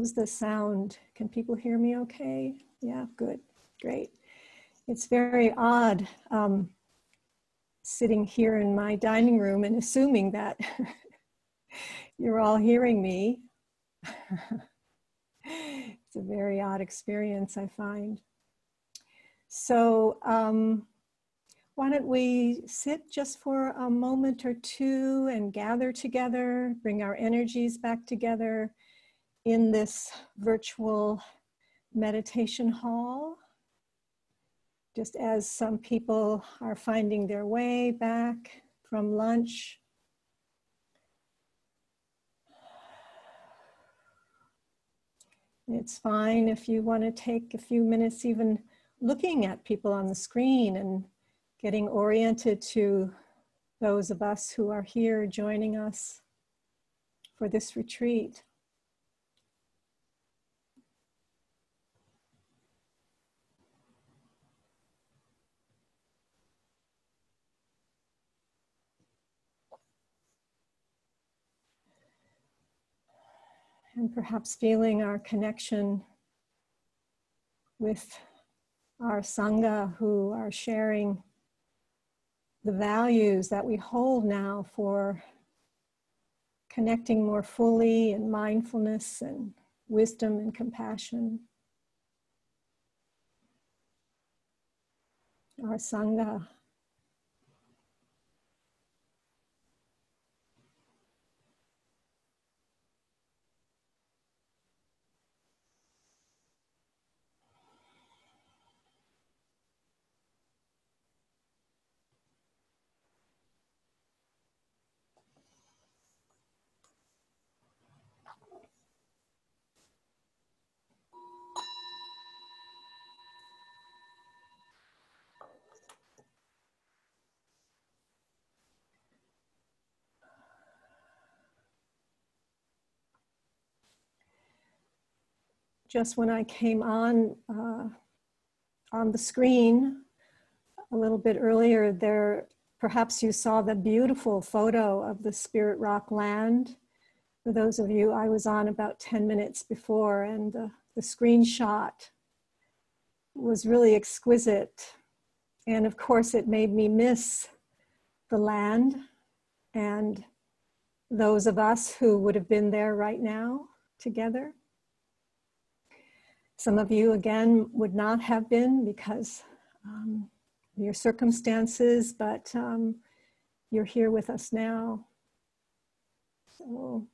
How's the sound? Can people hear me okay? Yeah, good, great. It's very odd um, sitting here in my dining room and assuming that you're all hearing me. it's a very odd experience, I find. So, um, why don't we sit just for a moment or two and gather together, bring our energies back together in this virtual meditation hall. Just as some people are finding their way back from lunch. It's fine if you want to take a few minutes even looking at people on the screen and getting oriented to those of us who are here joining us for this retreat. Perhaps feeling our connection with our Sangha who are sharing the values that we hold now for connecting more fully in mindfulness and wisdom and compassion. Our Sangha just when I came on uh, on the screen a little bit earlier, there perhaps you saw the beautiful photo of the Spirit Rock land. For those of you, I was on about 10 minutes before, and uh, the screenshot was really exquisite. And of course, it made me miss the land and those of us who would have been there right now together. Some of you, again, would not have been because um, your circumstances, but um, you're here with us now. So,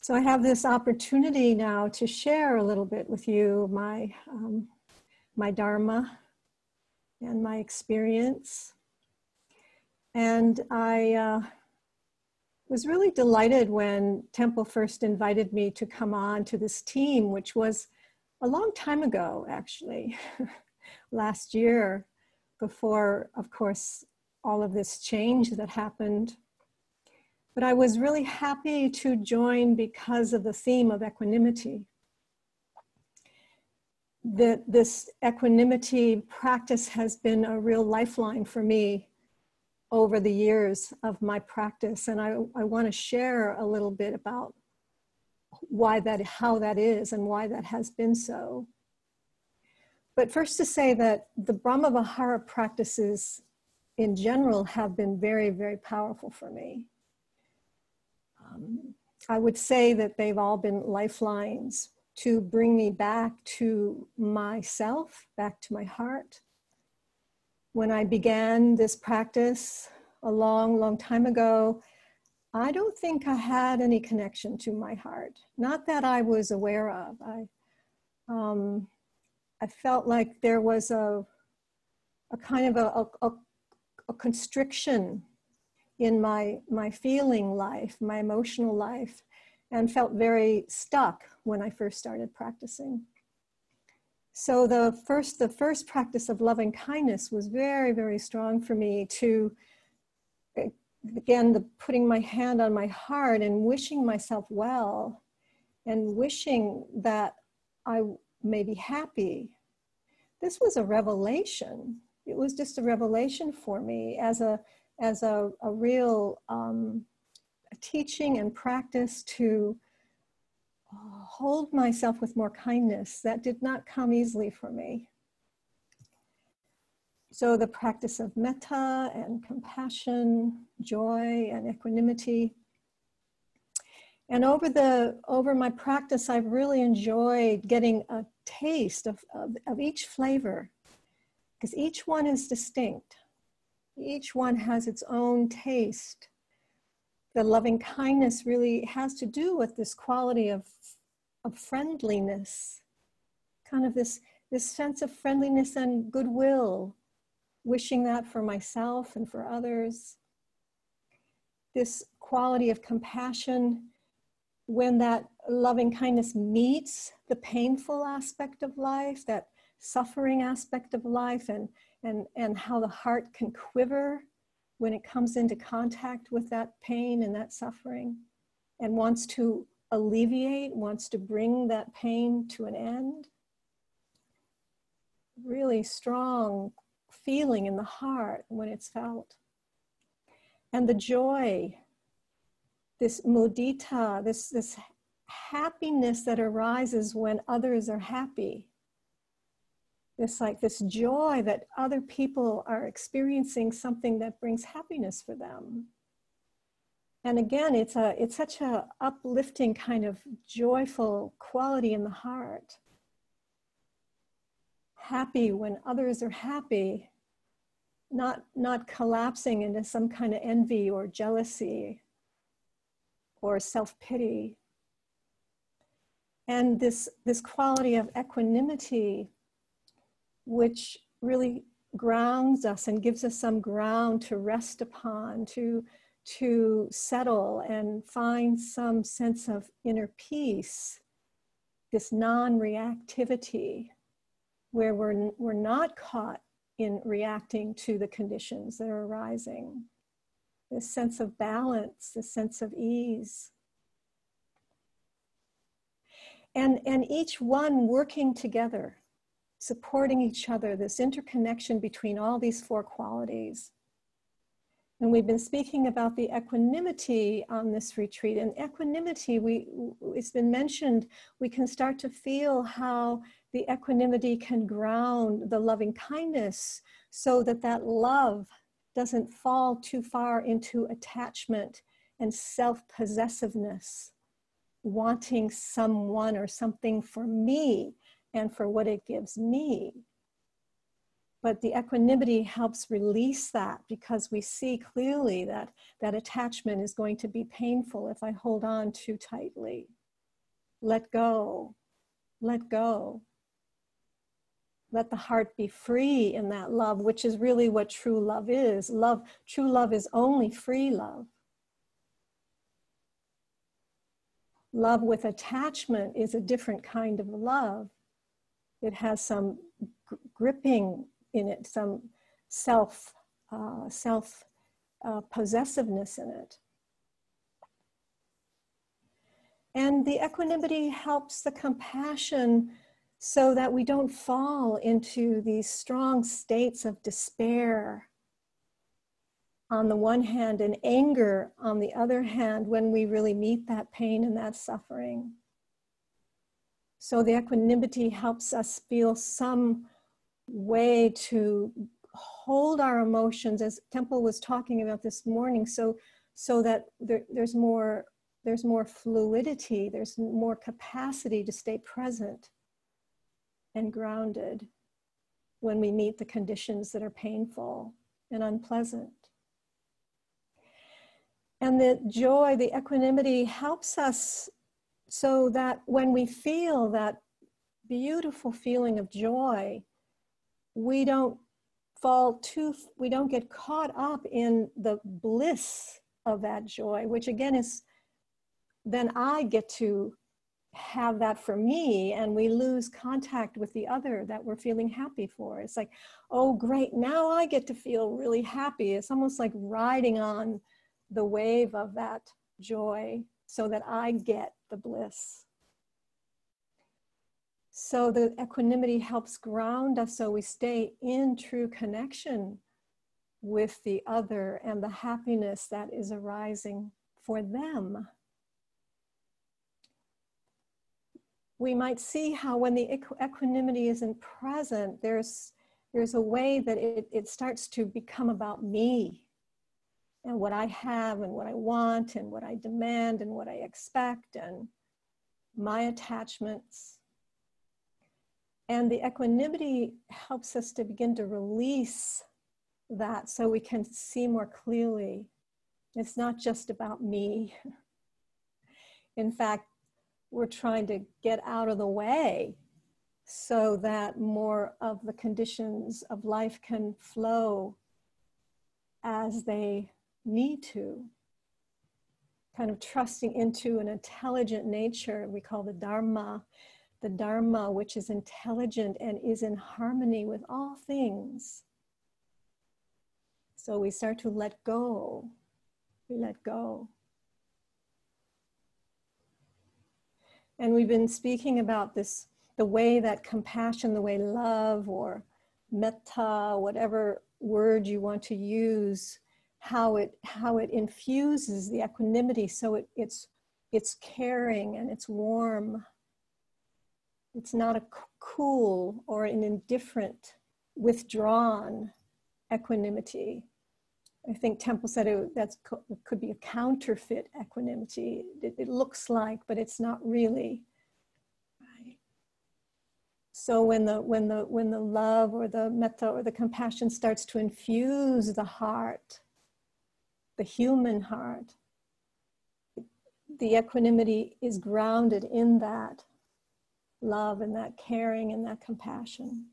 so I have this opportunity now to share a little bit with you my, um, my Dharma and my experience. And I uh, was really delighted when Tempel first invited me to come on to this team, which was a long time ago, actually, last year, before, of course, all of this change that happened. But I was really happy to join because of the theme of equanimity. That this equanimity practice has been a real lifeline for me over the years of my practice. And I, I want to share a little bit about why that, how that is and why that has been so. But first to say that the Brahmavihara practices in general have been very, very powerful for me. Um, I would say that they've all been lifelines to bring me back to myself, back to my heart, when I began this practice a long, long time ago, I don't think I had any connection to my heart. Not that I was aware of. I, um, I felt like there was a, a kind of a, a, a constriction in my, my feeling life, my emotional life, and felt very stuck when I first started practicing. So the first, the first practice of loving kindness was very, very strong for me to, again, the putting my hand on my heart and wishing myself well and wishing that I may be happy. This was a revelation. It was just a revelation for me as a, as a, a real um, teaching and practice to hold myself with more kindness. That did not come easily for me. So the practice of metta and compassion, joy and equanimity. And over the over my practice, I've really enjoyed getting a taste of, of, of each flavor because each one is distinct. Each one has its own taste. The loving kindness really has to do with this quality of, of friendliness, kind of this, this sense of friendliness and goodwill, wishing that for myself and for others. This quality of compassion, when that loving kindness meets the painful aspect of life, that suffering aspect of life, and, and, and how the heart can quiver when it comes into contact with that pain and that suffering and wants to alleviate, wants to bring that pain to an end. Really strong feeling in the heart when it's felt. And the joy, this mudita, this, this happiness that arises when others are happy. This like this joy that other people are experiencing something that brings happiness for them. And again, it's a it's such a uplifting kind of joyful quality in the heart happy when others are happy, not, not collapsing into some kind of envy or jealousy or self pity. And this, this quality of equanimity, which really grounds us and gives us some ground to rest upon, to, to settle and find some sense of inner peace, this non reactivity where we're, we're not caught in reacting to the conditions that are arising. This sense of balance, this sense of ease. And, and each one working together, supporting each other, this interconnection between all these four qualities. And we've been speaking about the equanimity on this retreat. And equanimity, we, it's been mentioned, we can start to feel how the equanimity can ground the loving kindness so that that love doesn't fall too far into attachment and self possessiveness, wanting someone or something for me and for what it gives me. But the equanimity helps release that because we see clearly that that attachment is going to be painful if I hold on too tightly. Let go, let go let the heart be free in that love, which is really what true love is. Love, true love is only free love. Love with attachment is a different kind of love. It has some gripping in it, some self, uh, self uh, possessiveness in it. And the equanimity helps the compassion so that we don't fall into these strong states of despair on the one hand and anger on the other hand when we really meet that pain and that suffering. So the equanimity helps us feel some way to hold our emotions as Tempel was talking about this morning so so that there, there's more there's more fluidity there's more capacity to stay present and grounded when we meet the conditions that are painful and unpleasant. And the joy, the equanimity helps us so that when we feel that beautiful feeling of joy, we don't fall too, we don't get caught up in the bliss of that joy, which again is then I get to have that for me and we lose contact with the other that we're feeling happy for. It's like, oh, great, now I get to feel really happy. It's almost like riding on the wave of that joy so that I get the bliss. So the equanimity helps ground us so we stay in true connection with the other and the happiness that is arising for them we might see how when the equanimity isn't present, there's, there's a way that it, it starts to become about me and what I have and what I want and what I demand and what I expect and my attachments. And the equanimity helps us to begin to release that so we can see more clearly. It's not just about me. In fact, we're trying to get out of the way so that more of the conditions of life can flow as they need to. Kind of trusting into an intelligent nature we call the Dharma, the Dharma which is intelligent and is in harmony with all things. So we start to let go. We let go. And we've been speaking about this the way that compassion, the way love or metta, whatever word you want to use, how it how it infuses the equanimity so it, it's it's caring and it's warm. It's not a cool or an indifferent, withdrawn equanimity. I think Tempel said it, that's, could be a counterfeit equanimity. It, it looks like, but it's not really. So when the when the when the love or the metta or the compassion starts to infuse the heart, the human heart, the equanimity is grounded in that love and that caring and that compassion.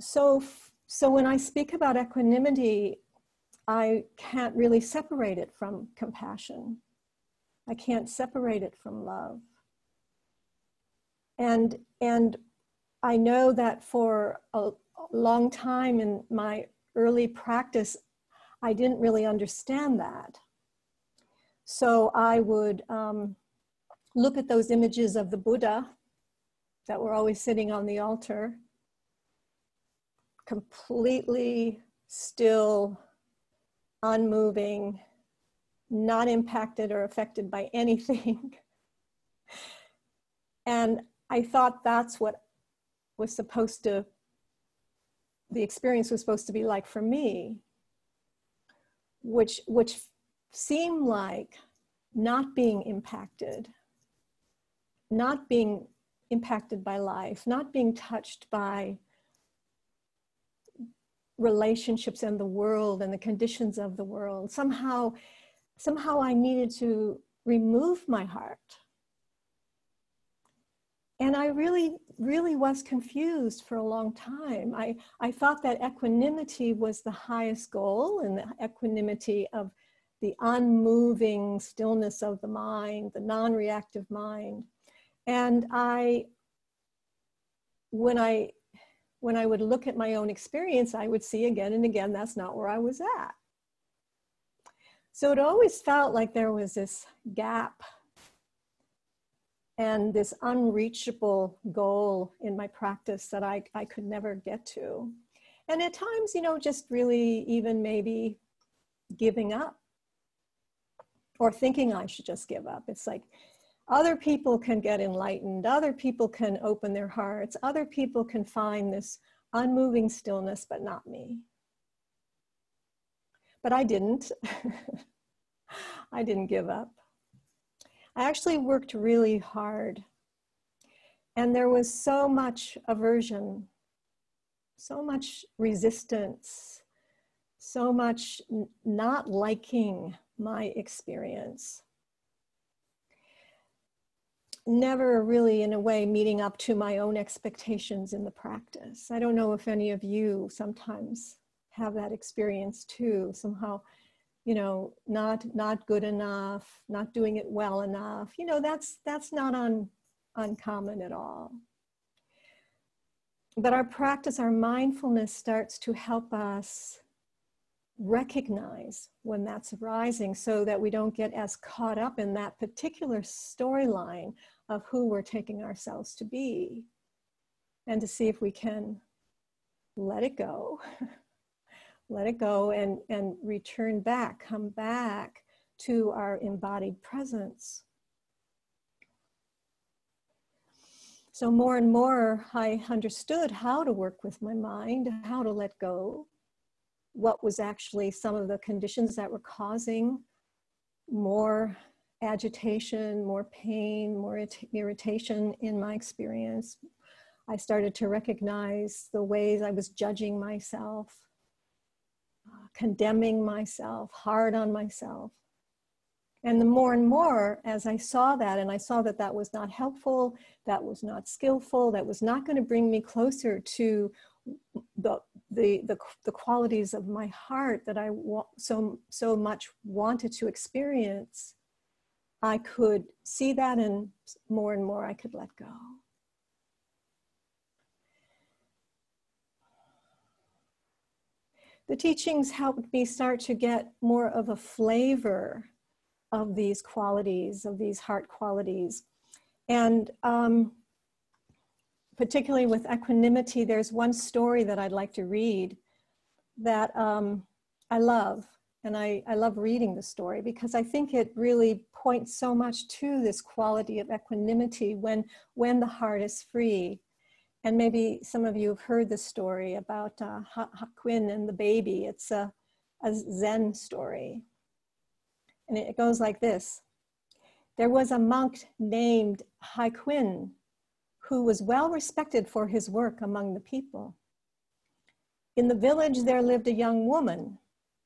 So so when I speak about equanimity, I can't really separate it from compassion. I can't separate it from love. And, and I know that for a long time in my early practice, I didn't really understand that. So I would um, look at those images of the Buddha that were always sitting on the altar completely still, unmoving, not impacted or affected by anything. and I thought that's what was supposed to, the experience was supposed to be like for me, which, which seemed like not being impacted, not being impacted by life, not being touched by relationships and the world and the conditions of the world. Somehow, somehow I needed to remove my heart. And I really, really was confused for a long time. I, I thought that equanimity was the highest goal and the equanimity of the unmoving stillness of the mind, the non reactive mind. And I, when I when I would look at my own experience, I would see again and again that's not where I was at. So it always felt like there was this gap and this unreachable goal in my practice that I, I could never get to. And at times, you know, just really even maybe giving up or thinking I should just give up. It's like other people can get enlightened, other people can open their hearts, other people can find this unmoving stillness, but not me. But I didn't. I didn't give up. I actually worked really hard. And there was so much aversion, so much resistance, so much not liking my experience never really, in a way, meeting up to my own expectations in the practice. I don't know if any of you sometimes have that experience too. Somehow, you know, not not good enough, not doing it well enough. You know, that's that's not un, uncommon at all. But our practice, our mindfulness starts to help us recognize when that's arising so that we don't get as caught up in that particular storyline of who we're taking ourselves to be and to see if we can let it go let it go and and return back come back to our embodied presence So, more and more, I understood how to work with my mind, how to let go, what was actually some of the conditions that were causing more agitation, more pain, more irritation in my experience. I started to recognize the ways I was judging myself, condemning myself, hard on myself. And the more and more as I saw that, and I saw that that was not helpful, that was not skillful, that was not going to bring me closer to the, the, the, the qualities of my heart that I wa- so, so much wanted to experience, I could see that and more and more I could let go. The teachings helped me start to get more of a flavor of these qualities, of these heart qualities. And um, particularly with equanimity, there's one story that I'd like to read that um, I love. And I, I love reading the story because I think it really points so much to this quality of equanimity when, when the heart is free. And maybe some of you have heard the story about uh, Hakuin and the baby. It's a, a Zen story. And it goes like this There was a monk named Hakuin who was well respected for his work among the people. In the village, there lived a young woman,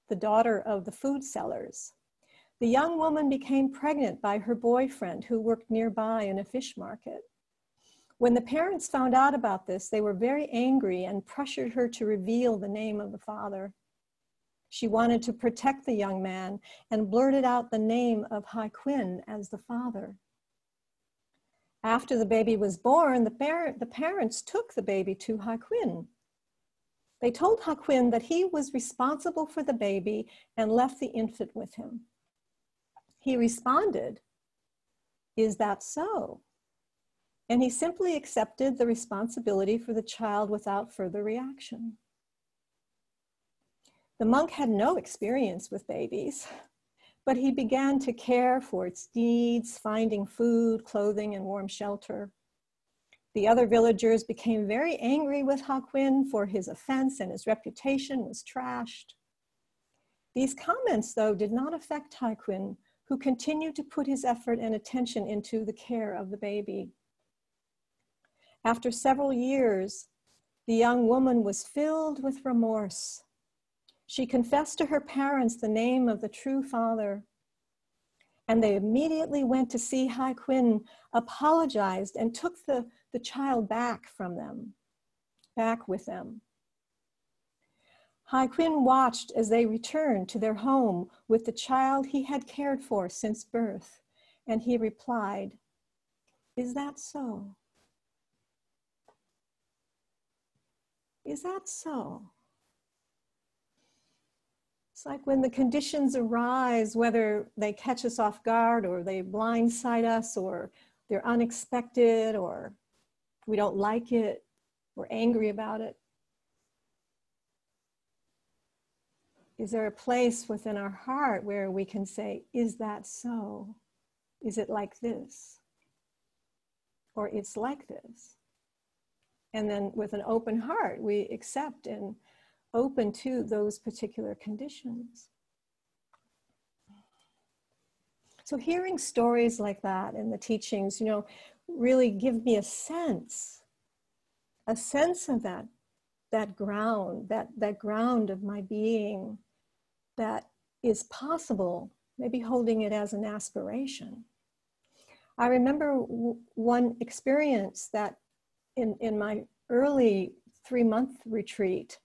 the daughter of the food sellers. The young woman became pregnant by her boyfriend, who worked nearby in a fish market. When the parents found out about this, they were very angry and pressured her to reveal the name of the father. She wanted to protect the young man and blurted out the name of Hakuin as the father. After the baby was born, the, par- the parents took the baby to Hakuin. They told Hakuin that he was responsible for the baby and left the infant with him. He responded, Is that so? And he simply accepted the responsibility for the child without further reaction. The monk had no experience with babies, but he began to care for its needs, finding food, clothing, and warm shelter. The other villagers became very angry with Hakuin for his offense and his reputation was trashed. These comments, though, did not affect Hakuin, who continued to put his effort and attention into the care of the baby. After several years, the young woman was filled with remorse she confessed to her parents the name of the true father. And they immediately went to see Hakuin, apologized, and took the, the child back from them, back with them. Hakuin watched as they returned to their home with the child he had cared for since birth, and he replied, Is that so? Is that so? It's like when the conditions arise, whether they catch us off guard or they blindside us or they're unexpected or we don't like it, we're angry about it. Is there a place within our heart where we can say, Is that so? Is it like this? Or it's like this? And then with an open heart, we accept and open to those particular conditions. So hearing stories like that and the teachings, you know, really give me a sense, a sense of that, that ground, that, that ground of my being that is possible, maybe holding it as an aspiration. I remember w- one experience that in, in my early three month retreat,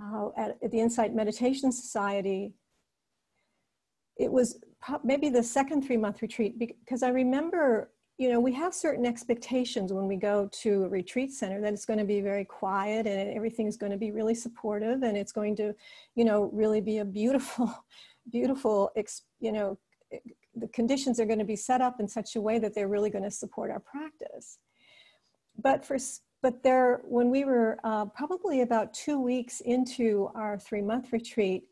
uh, at, at, the Insight Meditation Society, it was maybe the second three month retreat because I remember, you know, we have certain expectations when we go to a retreat center that it's going to be very quiet and everything's going to be really supportive and it's going to, you know, really be a beautiful, beautiful, you know, the conditions are going to be set up in such a way that they're really going to support our practice. But for but there, when we were uh, probably about two weeks into our three month retreat,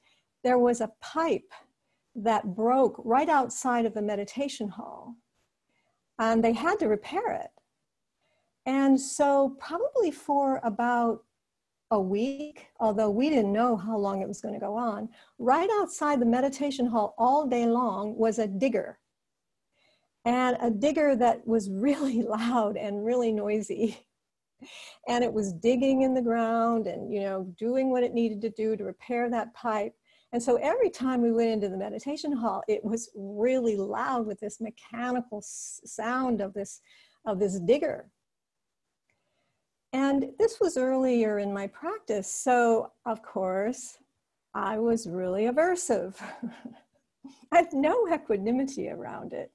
there was a pipe that broke right outside of the meditation hall. And they had to repair it. And so, probably for about a week, although we didn't know how long it was going to go on, right outside the meditation hall all day long was a digger. And a digger that was really loud and really noisy. And it was digging in the ground and, you know, doing what it needed to do to repair that pipe. And so every time we went into the meditation hall, it was really loud with this mechanical sound of this, of this digger. And this was earlier in my practice. So, of course, I was really aversive. I had no equanimity around it.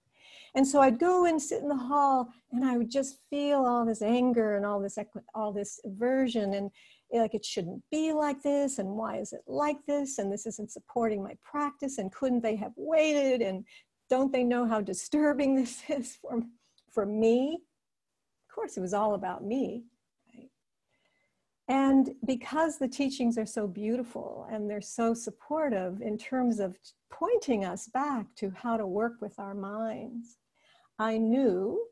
And so I'd go and sit in the hall and I would just feel all this anger and all this, all this aversion and eh, like it shouldn't be like this and why is it like this and this isn't supporting my practice and couldn't they have waited and don't they know how disturbing this is for, for me? Of course, it was all about me. And because the teachings are so beautiful and they're so supportive in terms of pointing us back to how to work with our minds, I knew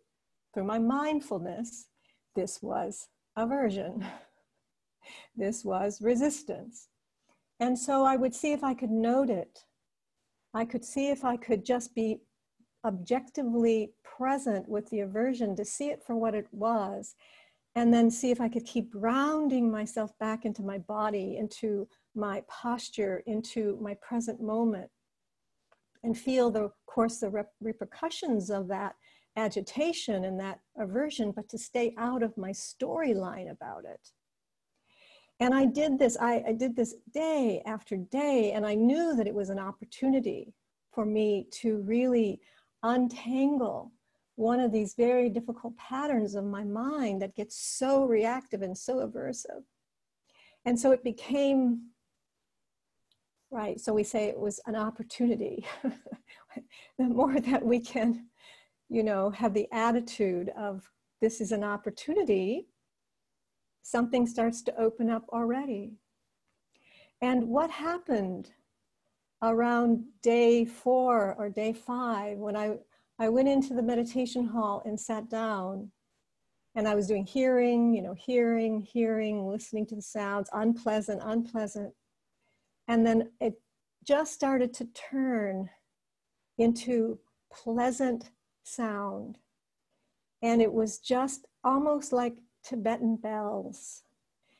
through my mindfulness this was aversion. this was resistance. And so I would see if I could note it. I could see if I could just be objectively present with the aversion to see it for what it was and then see if I could keep grounding myself back into my body, into my posture, into my present moment, and feel the of course the rep- repercussions of that agitation and that aversion, but to stay out of my storyline about it. And I did this, I, I did this day after day, and I knew that it was an opportunity for me to really untangle one of these very difficult patterns of my mind that gets so reactive and so aversive. And so it became, right, so we say it was an opportunity. the more that we can, you know, have the attitude of this is an opportunity, something starts to open up already. And what happened around day four or day five when I I went into the meditation hall and sat down. And I was doing hearing, you know, hearing, hearing, listening to the sounds, unpleasant, unpleasant. And then it just started to turn into pleasant sound. And it was just almost like Tibetan bells.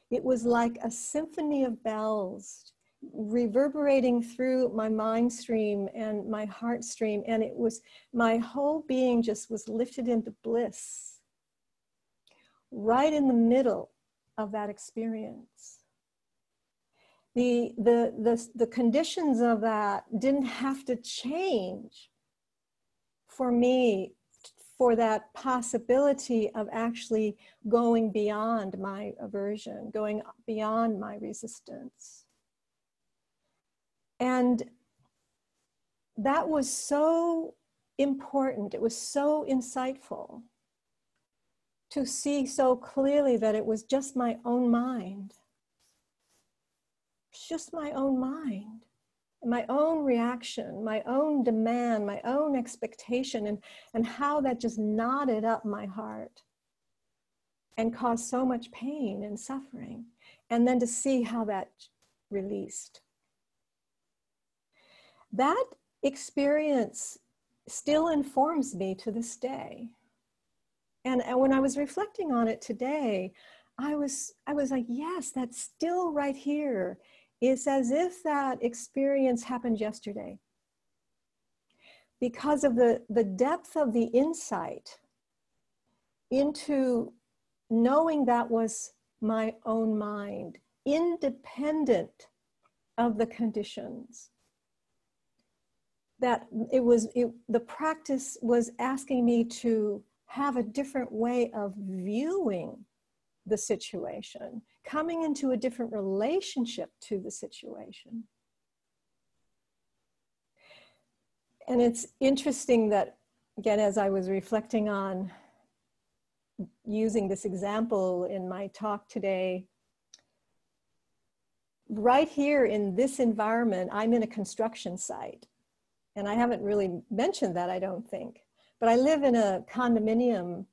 It was like a symphony of bells reverberating through my mind stream and my heart stream and it was my whole being just was lifted into bliss right in the middle of that experience the the the, the conditions of that didn't have to change for me for that possibility of actually going beyond my aversion going beyond my resistance and that was so important. It was so insightful to see so clearly that it was just my own mind. Just my own mind, my own reaction, my own demand, my own expectation, and, and how that just knotted up my heart and caused so much pain and suffering. And then to see how that released that experience still informs me to this day. And, and when I was reflecting on it today, I was I was like, yes, that's still right here. It's as if that experience happened yesterday. Because of the, the depth of the insight into knowing that was my own mind, independent of the conditions that it was it, the practice was asking me to have a different way of viewing the situation coming into a different relationship to the situation and it's interesting that again as i was reflecting on using this example in my talk today right here in this environment i'm in a construction site and I haven't really mentioned that, I don't think. But I live in a condominium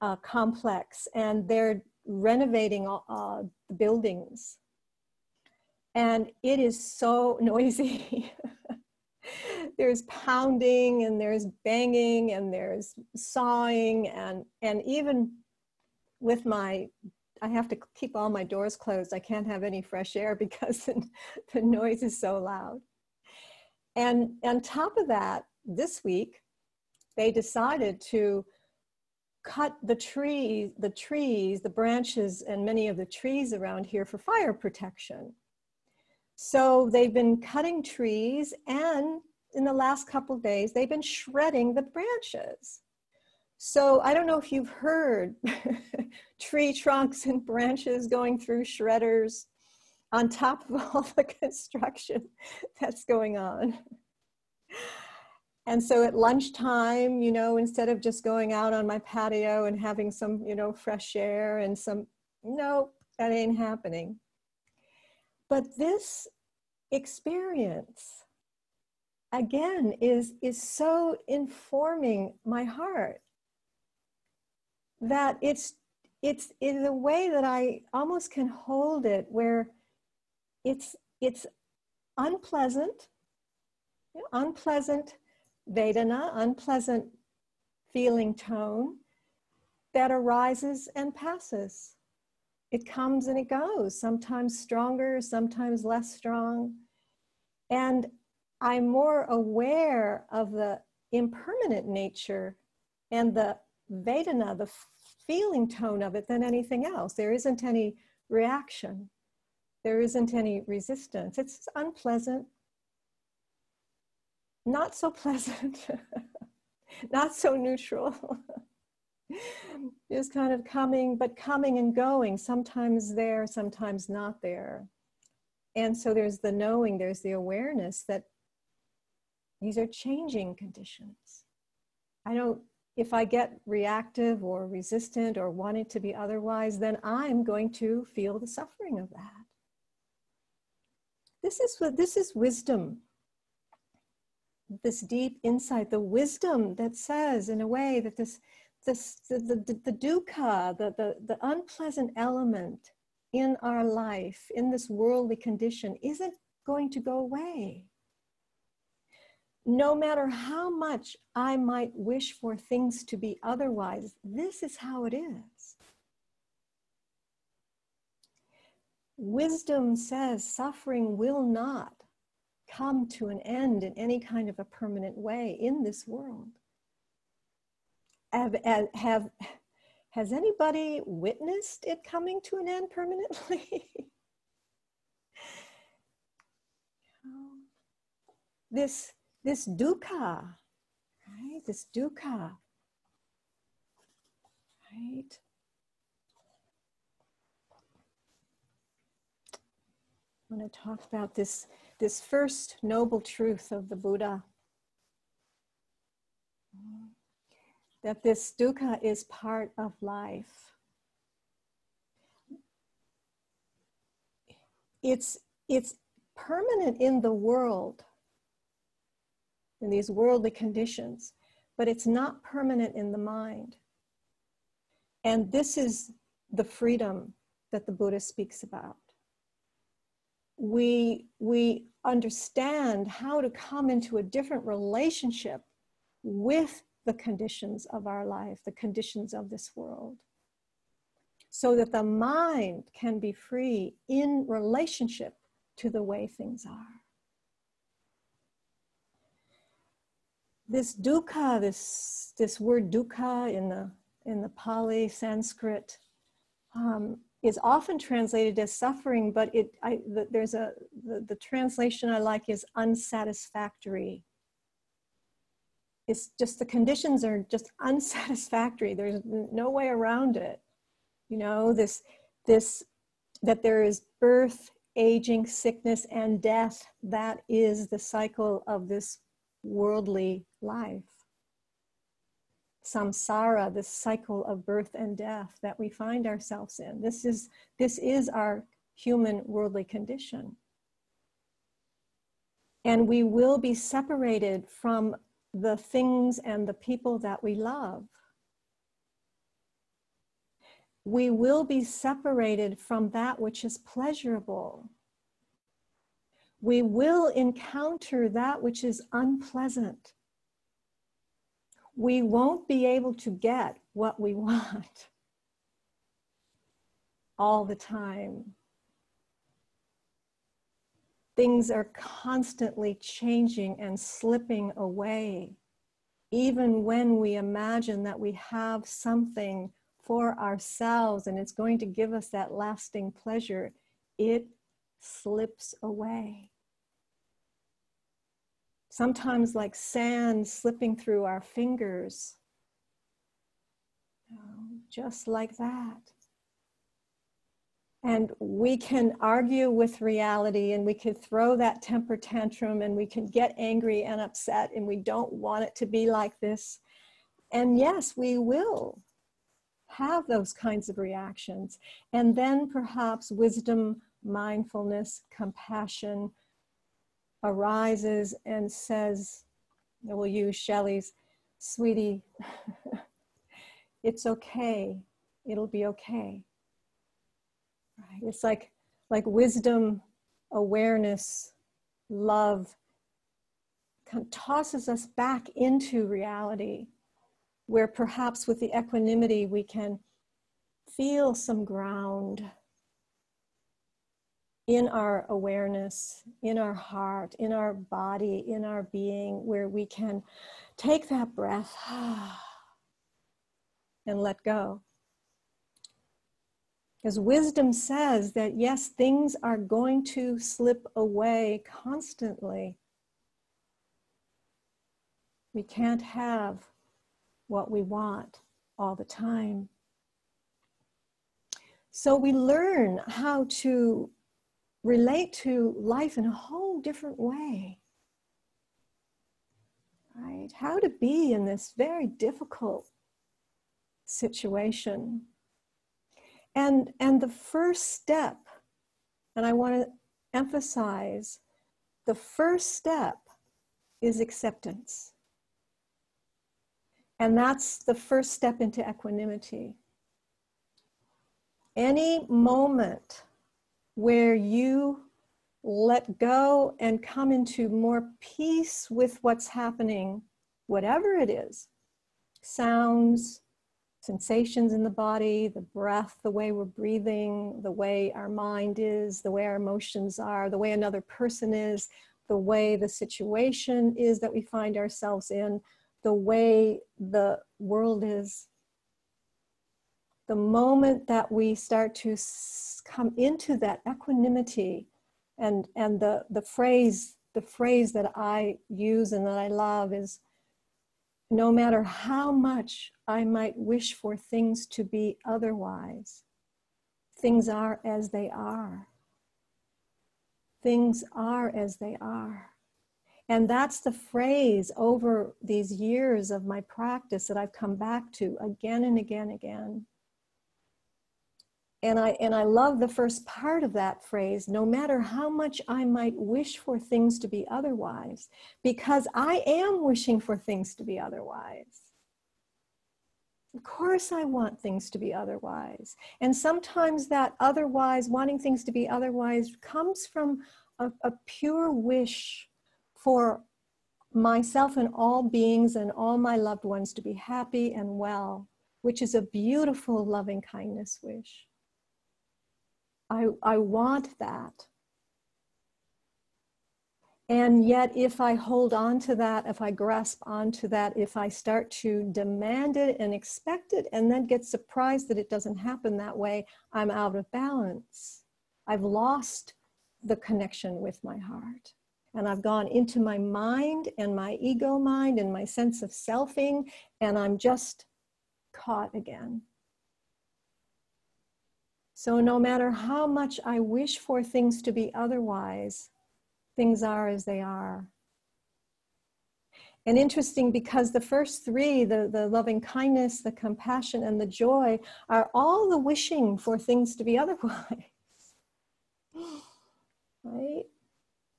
uh, complex and they're renovating uh, the buildings. And it is so noisy. there's pounding and there's banging and there's sawing and, and even with my I have to keep all my doors closed. I can't have any fresh air because the noise is so loud. And on top of that, this week, they decided to cut the trees, the trees, the branches, and many of the trees around here for fire protection. So they've been cutting trees, and in the last couple days, they've been shredding the branches. So I don't know if you've heard tree trunks and branches going through shredders on top of all the construction that's going on. And so at lunchtime, you know, instead of just going out on my patio and having some, you know, fresh air and some, no, that ain't happening. But this experience, again, is, is so informing my heart that it's it's in a way that I almost can hold it where it's it's unpleasant, unpleasant Vedana, unpleasant feeling tone that arises and passes. It comes and it goes, sometimes stronger, sometimes less strong. And I'm more aware of the impermanent nature and the Vedana, the feeling tone of it, than anything else. There isn't any reaction, there isn't any resistance. It's unpleasant, not so pleasant, not so neutral. Just kind of coming, but coming and going, sometimes there, sometimes not there. And so there's the knowing, there's the awareness that these are changing conditions. I don't, if I get reactive or resistant or wanting to be otherwise, then I'm going to feel the suffering of that. This is this is wisdom this deep insight, the wisdom that says, in a way, that this, this the, the, the dukkha, the, the, the unpleasant element in our life, in this worldly condition, isn't going to go away. No matter how much I might wish for things to be otherwise, this is how it is. Wisdom says suffering will not come to an end in any kind of a permanent way in this world. Have, have, has anybody witnessed it coming to an end permanently? this, this dukkha, right? This dukkha, right? I want to talk about this this first noble truth of the Buddha that this dukkha is part of life. It's, it's permanent in the world, in these worldly conditions, but it's not permanent in the mind. And this is the freedom that the Buddha speaks about we we understand how to come into a different relationship with the conditions of our life, the conditions of this world, so that the mind can be free in relationship to the way things are. This dukkha, this, this word dukkha in the, in the Pali Sanskrit, um, is often translated as suffering, but it I, the, there's a the, the translation I like is unsatisfactory. It's just the conditions are just unsatisfactory. There's no way around it. You know this this that there is birth, aging, sickness, and death. That is the cycle of this worldly life samsara, this cycle of birth and death that we find ourselves in. This is, this is our human worldly condition. And we will be separated from the things and the people that we love. we will be separated from that which is pleasurable. We will encounter that which is unpleasant. We won't be able to get what we want all the time. Things are constantly changing and slipping away. Even when we imagine that we have something for ourselves and it's going to give us that lasting pleasure, it slips away. Sometimes, like sand slipping through our fingers, um, just like that. And we can argue with reality and we can throw that temper tantrum and we can get angry and upset and we don't want it to be like this. And yes, we will have those kinds of reactions. And then perhaps wisdom, mindfulness, compassion arises and says, we'll use Shelley's, sweetie, it's okay. It'll be okay. Right? It's like like wisdom, awareness, love kind of tosses us back into reality where perhaps with the equanimity we can feel some ground in our awareness, in our heart, in our body, in our being, where we can take that breath and let go. Because wisdom says that yes, things are going to slip away constantly. We can't have what we want all the time. So we learn how to relate to life in a whole different way. Right? How to be in this very difficult situation and, and the first step, and I want to emphasize the first step is acceptance. And that's the first step into equanimity. Any moment where you let go and come into more peace with what's happening, whatever it is sounds, sensations in the body, the breath, the way we're breathing, the way our mind is, the way our emotions are, the way another person is, the way the situation is that we find ourselves in, the way the world is. The moment that we start to come into that equanimity and, and the, the phrase the phrase that I use and that I love is no matter how much I might wish for things to be otherwise, things are as they are. Things are as they are. And that's the phrase over these years of my practice that I've come back to again and again and again and I and I love the first part of that phrase no matter how much I might wish for things to be otherwise because I am wishing for things to be otherwise. Of course I want things to be otherwise. And sometimes that otherwise wanting things to be otherwise comes from a, a pure wish for myself and all beings and all my loved ones to be happy and well which is a beautiful loving kindness wish I, I want that. And yet, if I hold on to that, if I grasp onto that, if I start to demand it and expect it, and then get surprised that it doesn't happen that way, I'm out of balance. I've lost the connection with my heart. And I've gone into my mind and my ego mind and my sense of selfing, and I'm just caught again. So, no matter how much I wish for things to be otherwise, things are as they are. And interesting because the first three, the, the loving kindness, the compassion, and the joy, are all the wishing for things to be otherwise. right?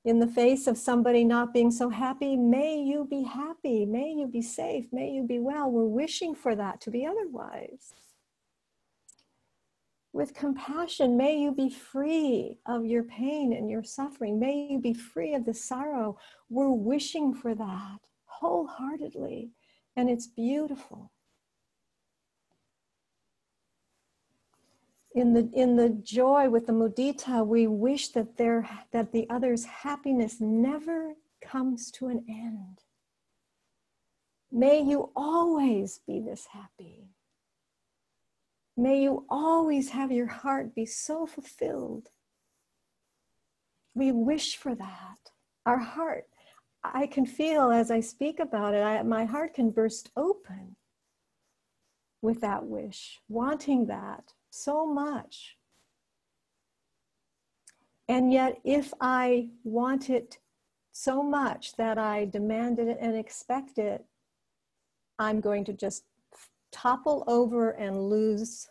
In the face of somebody not being so happy, may you be happy, may you be safe, may you be well. We're wishing for that to be otherwise. With compassion. May you be free of your pain and your suffering. May you be free of the sorrow. We're wishing for that wholeheartedly, and it's beautiful. In the, in the joy with the mudita, we wish that, there, that the other's happiness never comes to an end. May you always be this happy. May you always have your heart be so fulfilled. We wish for that. Our heart, I can feel as I speak about it, I, my heart can burst open with that wish, wanting that so much. And yet, if I want it so much that I demand it and expect it, I'm going to just topple over and lose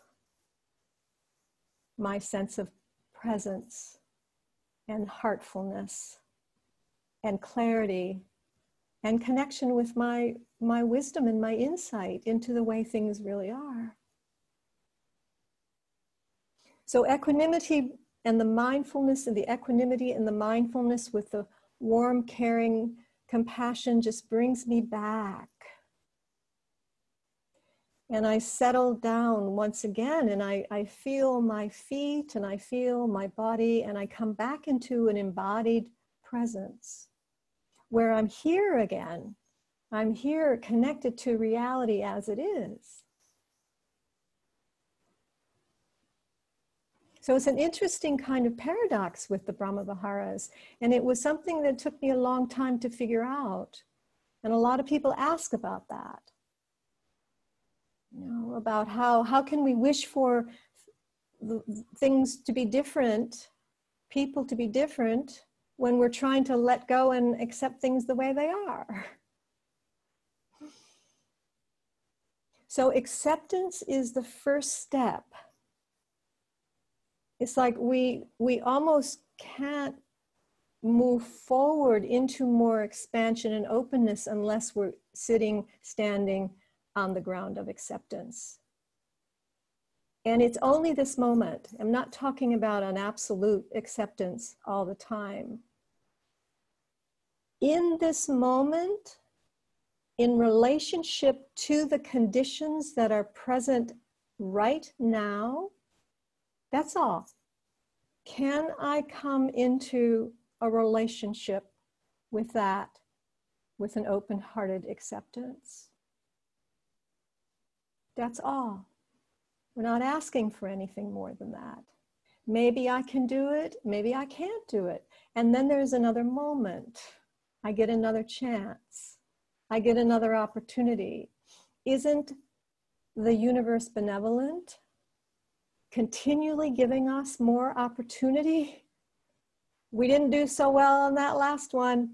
my sense of presence and heartfulness and clarity and connection with my my wisdom and my insight into the way things really are. So equanimity and the mindfulness and the equanimity and the mindfulness with the warm caring compassion just brings me back and I settle down once again and I, I feel my feet and I feel my body and I come back into an embodied presence where I'm here again. I'm here connected to reality as it is. So it's an interesting kind of paradox with the Brahma Viharas. And it was something that took me a long time to figure out. And a lot of people ask about that you know, about how how can we wish for things to be different, people to be different, when we're trying to let go and accept things the way they are. So acceptance is the first step. It's like we we almost can't move forward into more expansion and openness unless we're sitting, standing, on the ground of acceptance. And it's only this moment. I'm not talking about an absolute acceptance all the time. In this moment, in relationship to the conditions that are present right now, that's all. Can I come into a relationship with that with an open hearted acceptance? That's all. We're not asking for anything more than that. Maybe I can do it, maybe I can't do it. And then there's another moment. I get another chance. I get another opportunity. Isn't the universe benevolent? Continually giving us more opportunity? We didn't do so well on that last one.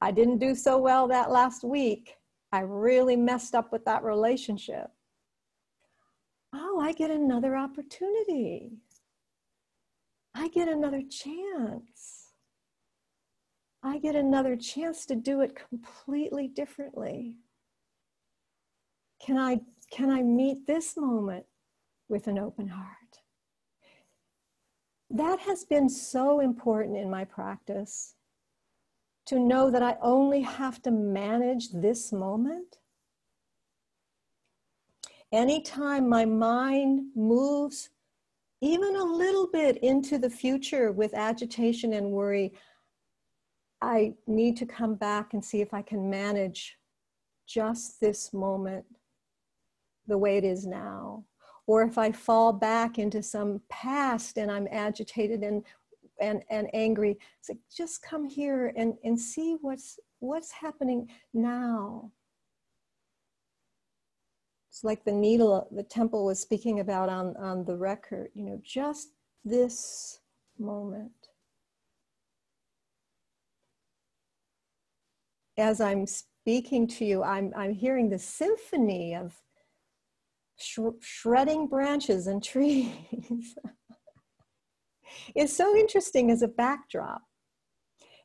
I didn't do so well that last week. I really messed up with that relationship. Oh, I get another opportunity. I get another chance. I get another chance to do it completely differently. Can I, can I meet this moment with an open heart? That has been so important in my practice to know that I only have to manage this moment. Anytime my mind moves even a little bit into the future with agitation and worry, I need to come back and see if I can manage just this moment the way it is now. Or if I fall back into some past and I'm agitated and and, and angry. It's like, just come here and, and see what's, what's happening now. It's like the needle the Tempel was speaking about on, on the record, you know, just this moment. As I'm speaking to you, I'm, I'm hearing the symphony of sh- shredding branches and trees. Is so interesting as a backdrop.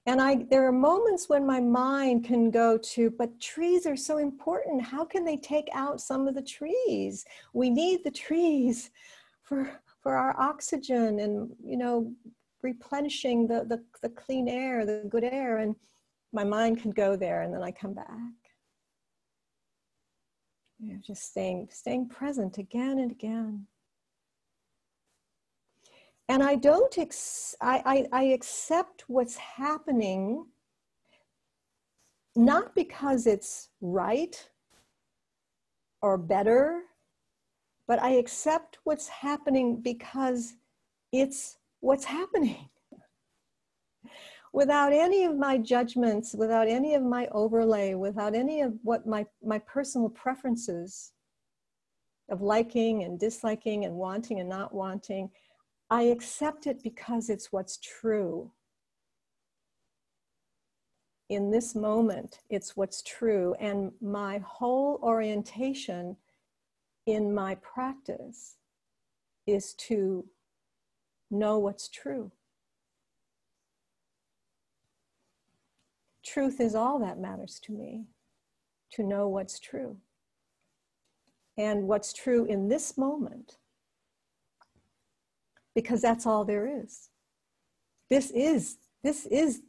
And I, there are moments when my mind can go to, but trees are so important. How can they take out some of the trees? We need the trees for, for our oxygen and, you know, replenishing the, the, the clean air, the good air. And my mind can go there and then I come back. You know, just staying, staying present again and again. And I don't, ex- I, I, I accept what's happening not because it's right or better, but I accept what's happening because it's what's happening. without any of my judgments, without any of my overlay, without any of what my, my personal preferences of liking and disliking and wanting and not wanting, I accept it because it's what's true. In this moment, it's what's true. And my whole orientation in my practice is to know what's true. Truth is all that matters to me, to know what's true. And what's true in this moment, because that's all there is. This is, this is,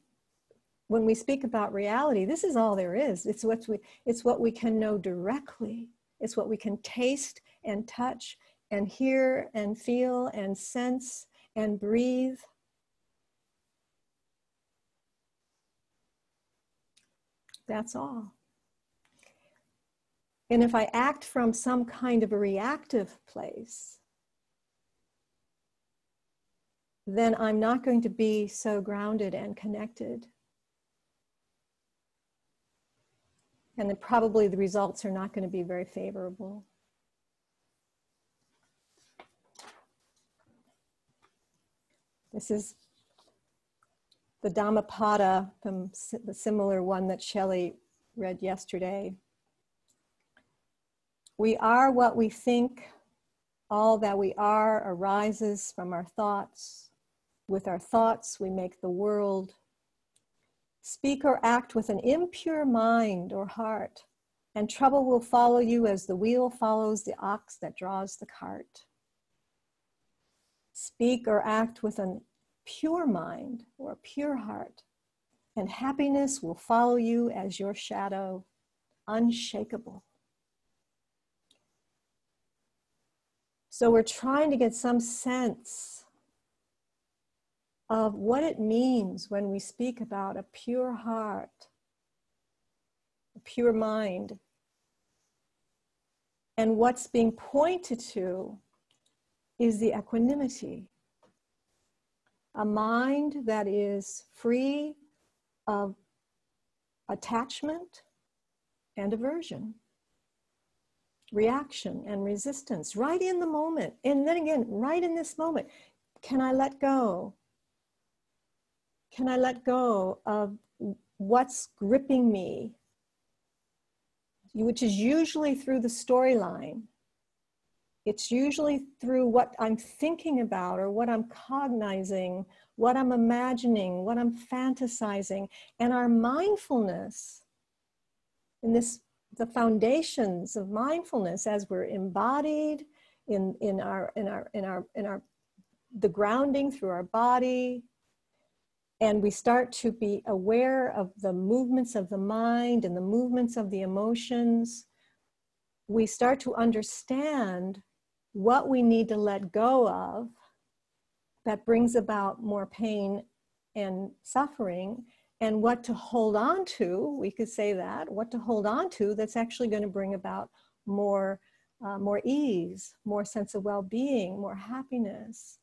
when we speak about reality, this is all there is. It's what we, it's what we can know directly. It's what we can taste and touch and hear and feel and sense and breathe. That's all. And if I act from some kind of a reactive place, then I'm not going to be so grounded and connected. And then probably the results are not going to be very favorable. This is the Dhammapada from the similar one that Shelley read yesterday. We are what we think. All that we are arises from our thoughts. With our thoughts, we make the world. Speak or act with an impure mind or heart, and trouble will follow you as the wheel follows the ox that draws the cart. Speak or act with an pure mind or pure heart, and happiness will follow you as your shadow, unshakable. So we're trying to get some sense of what it means when we speak about a pure heart, a pure mind, and what's being pointed to is the equanimity a mind that is free of attachment and aversion, reaction and resistance, right in the moment. And then again, right in this moment, can I let go? Can I let go of what's gripping me? Which is usually through the storyline it's usually through what I'm thinking about or what I'm cognizing, what I'm imagining, what I'm fantasizing. And our mindfulness, in this, the foundations of mindfulness as we're embodied in, in our, in our, in our, in our, the grounding through our body, and we start to be aware of the movements of the mind and the movements of the emotions, we start to understand what we need to let go of that brings about more pain and suffering and what to hold on to we could say that what to hold on to that's actually going to bring about more uh, more ease more sense of well-being more happiness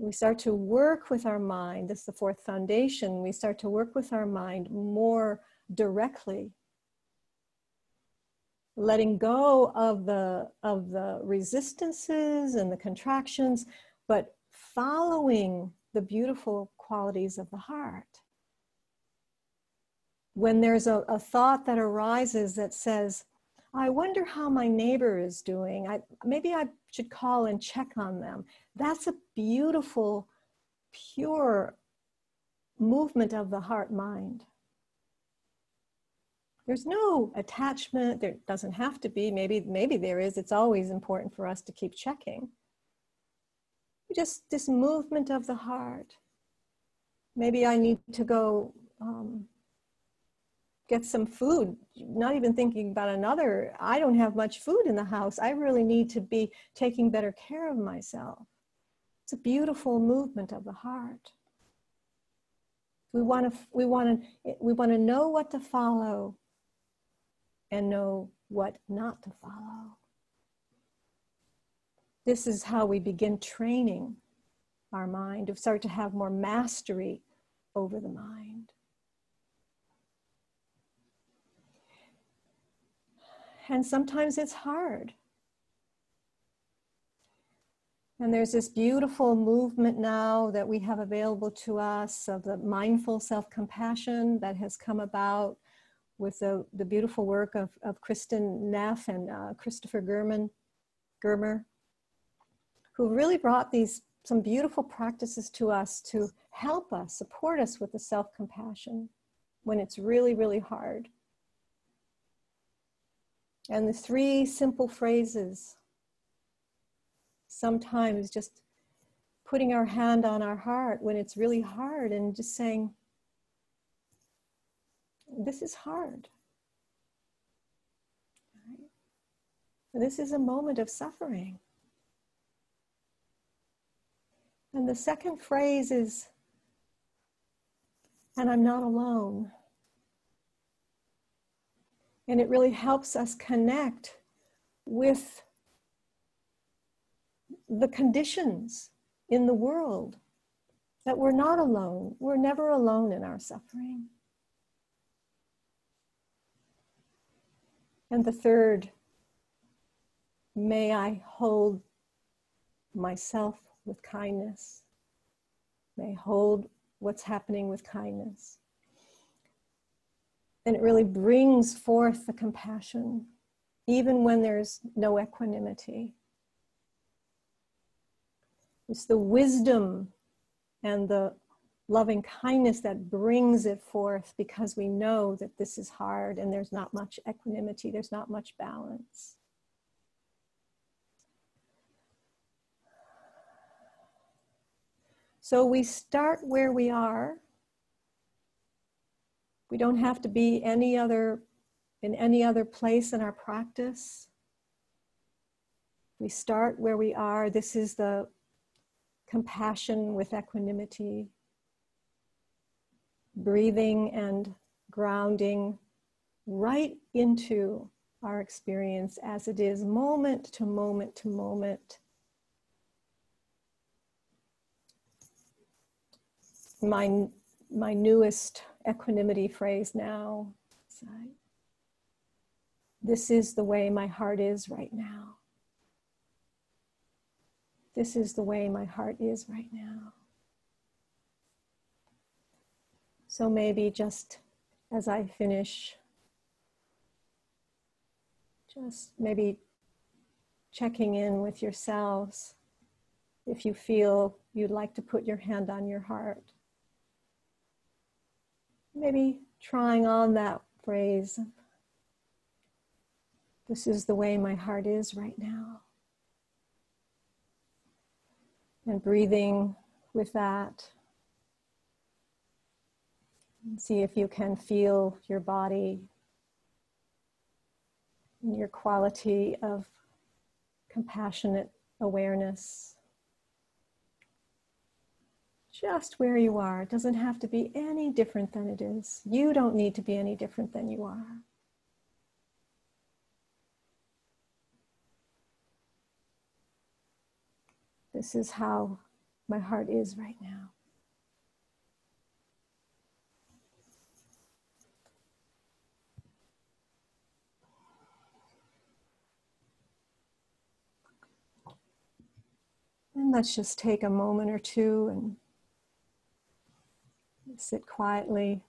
we start to work with our mind this is the fourth foundation we start to work with our mind more directly. Letting go of the of the resistances and the contractions but following the beautiful qualities of the heart. When there's a, a thought that arises that says i wonder how my neighbor is doing. I, maybe i should call and check on them. That's a beautiful pure movement of the heart mind. There's no attachment. There doesn't have to be. Maybe maybe there is. It's always important for us to keep checking. Just this movement of the heart. Maybe I need to go um, get some food, not even thinking about another. I don't have much food in the house. I really need to be taking better care of myself. It's a beautiful movement of the heart. We want to we want to we want to know what to follow and know what not to follow. This is how we begin training our mind to start to have more mastery over the mind. And sometimes it's hard. And there's this beautiful movement now that we have available to us of the mindful self compassion that has come about with the, the beautiful work of, of Kristin Neff and uh, Christopher German, Germer, who really brought these some beautiful practices to us to help us, support us with the self compassion when it's really, really hard. And the three simple phrases sometimes just putting our hand on our heart when it's really hard and just saying, This is hard. This is a moment of suffering. And the second phrase is, and I'm not alone. And it really helps us connect with the conditions in the world that we're not alone. We're never alone in our suffering. And the third, may I hold myself with kindness. May hold what's happening with kindness. And it really brings forth the compassion, even when there's no equanimity. It's the wisdom and the loving kindness that brings it forth because we know that this is hard and there's not much equanimity, there's not much balance. So we start where we are. We don't have to be any other in any other place in our practice. We start where we are. This is the compassion with equanimity, breathing and grounding right into our experience as it is, moment to moment to moment. My, my newest equanimity phrase now. This is the way my heart is right now. This is the way my heart is right now. So maybe just as I finish, just maybe checking in with yourselves if you feel you'd like to put your hand on your heart. Maybe trying on that phrase. This is the way my heart is right now and breathing with that. And see if you can feel your body and your quality of compassionate awareness. Just where you are. It doesn't have to be any different than it is. You don't need to be any different than you are. This is how my heart is right now. And let's just take a moment or two and sit quietly,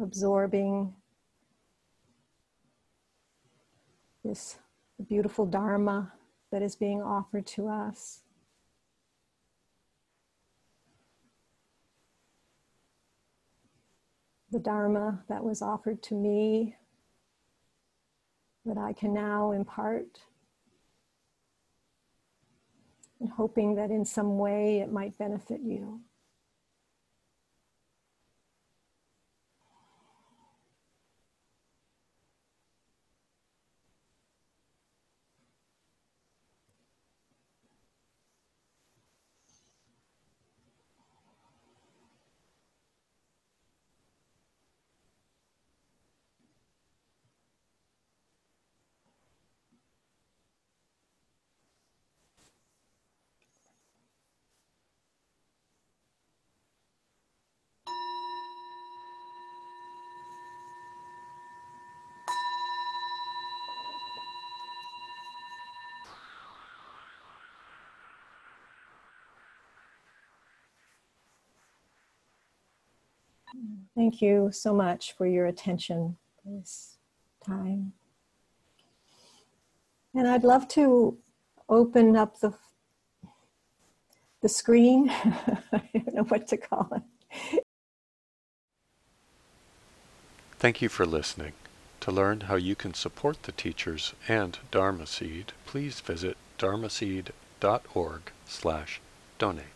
absorbing this beautiful Dharma that is being offered to us. The Dharma that was offered to me that I can now impart. and hoping that in some way it might benefit you. Thank you so much for your attention this time. And I'd love to open up the the screen. I don't know what to call it. Thank you for listening. To learn how you can support the teachers and Dharma Seed, please visit dharmaseed.org slash donate.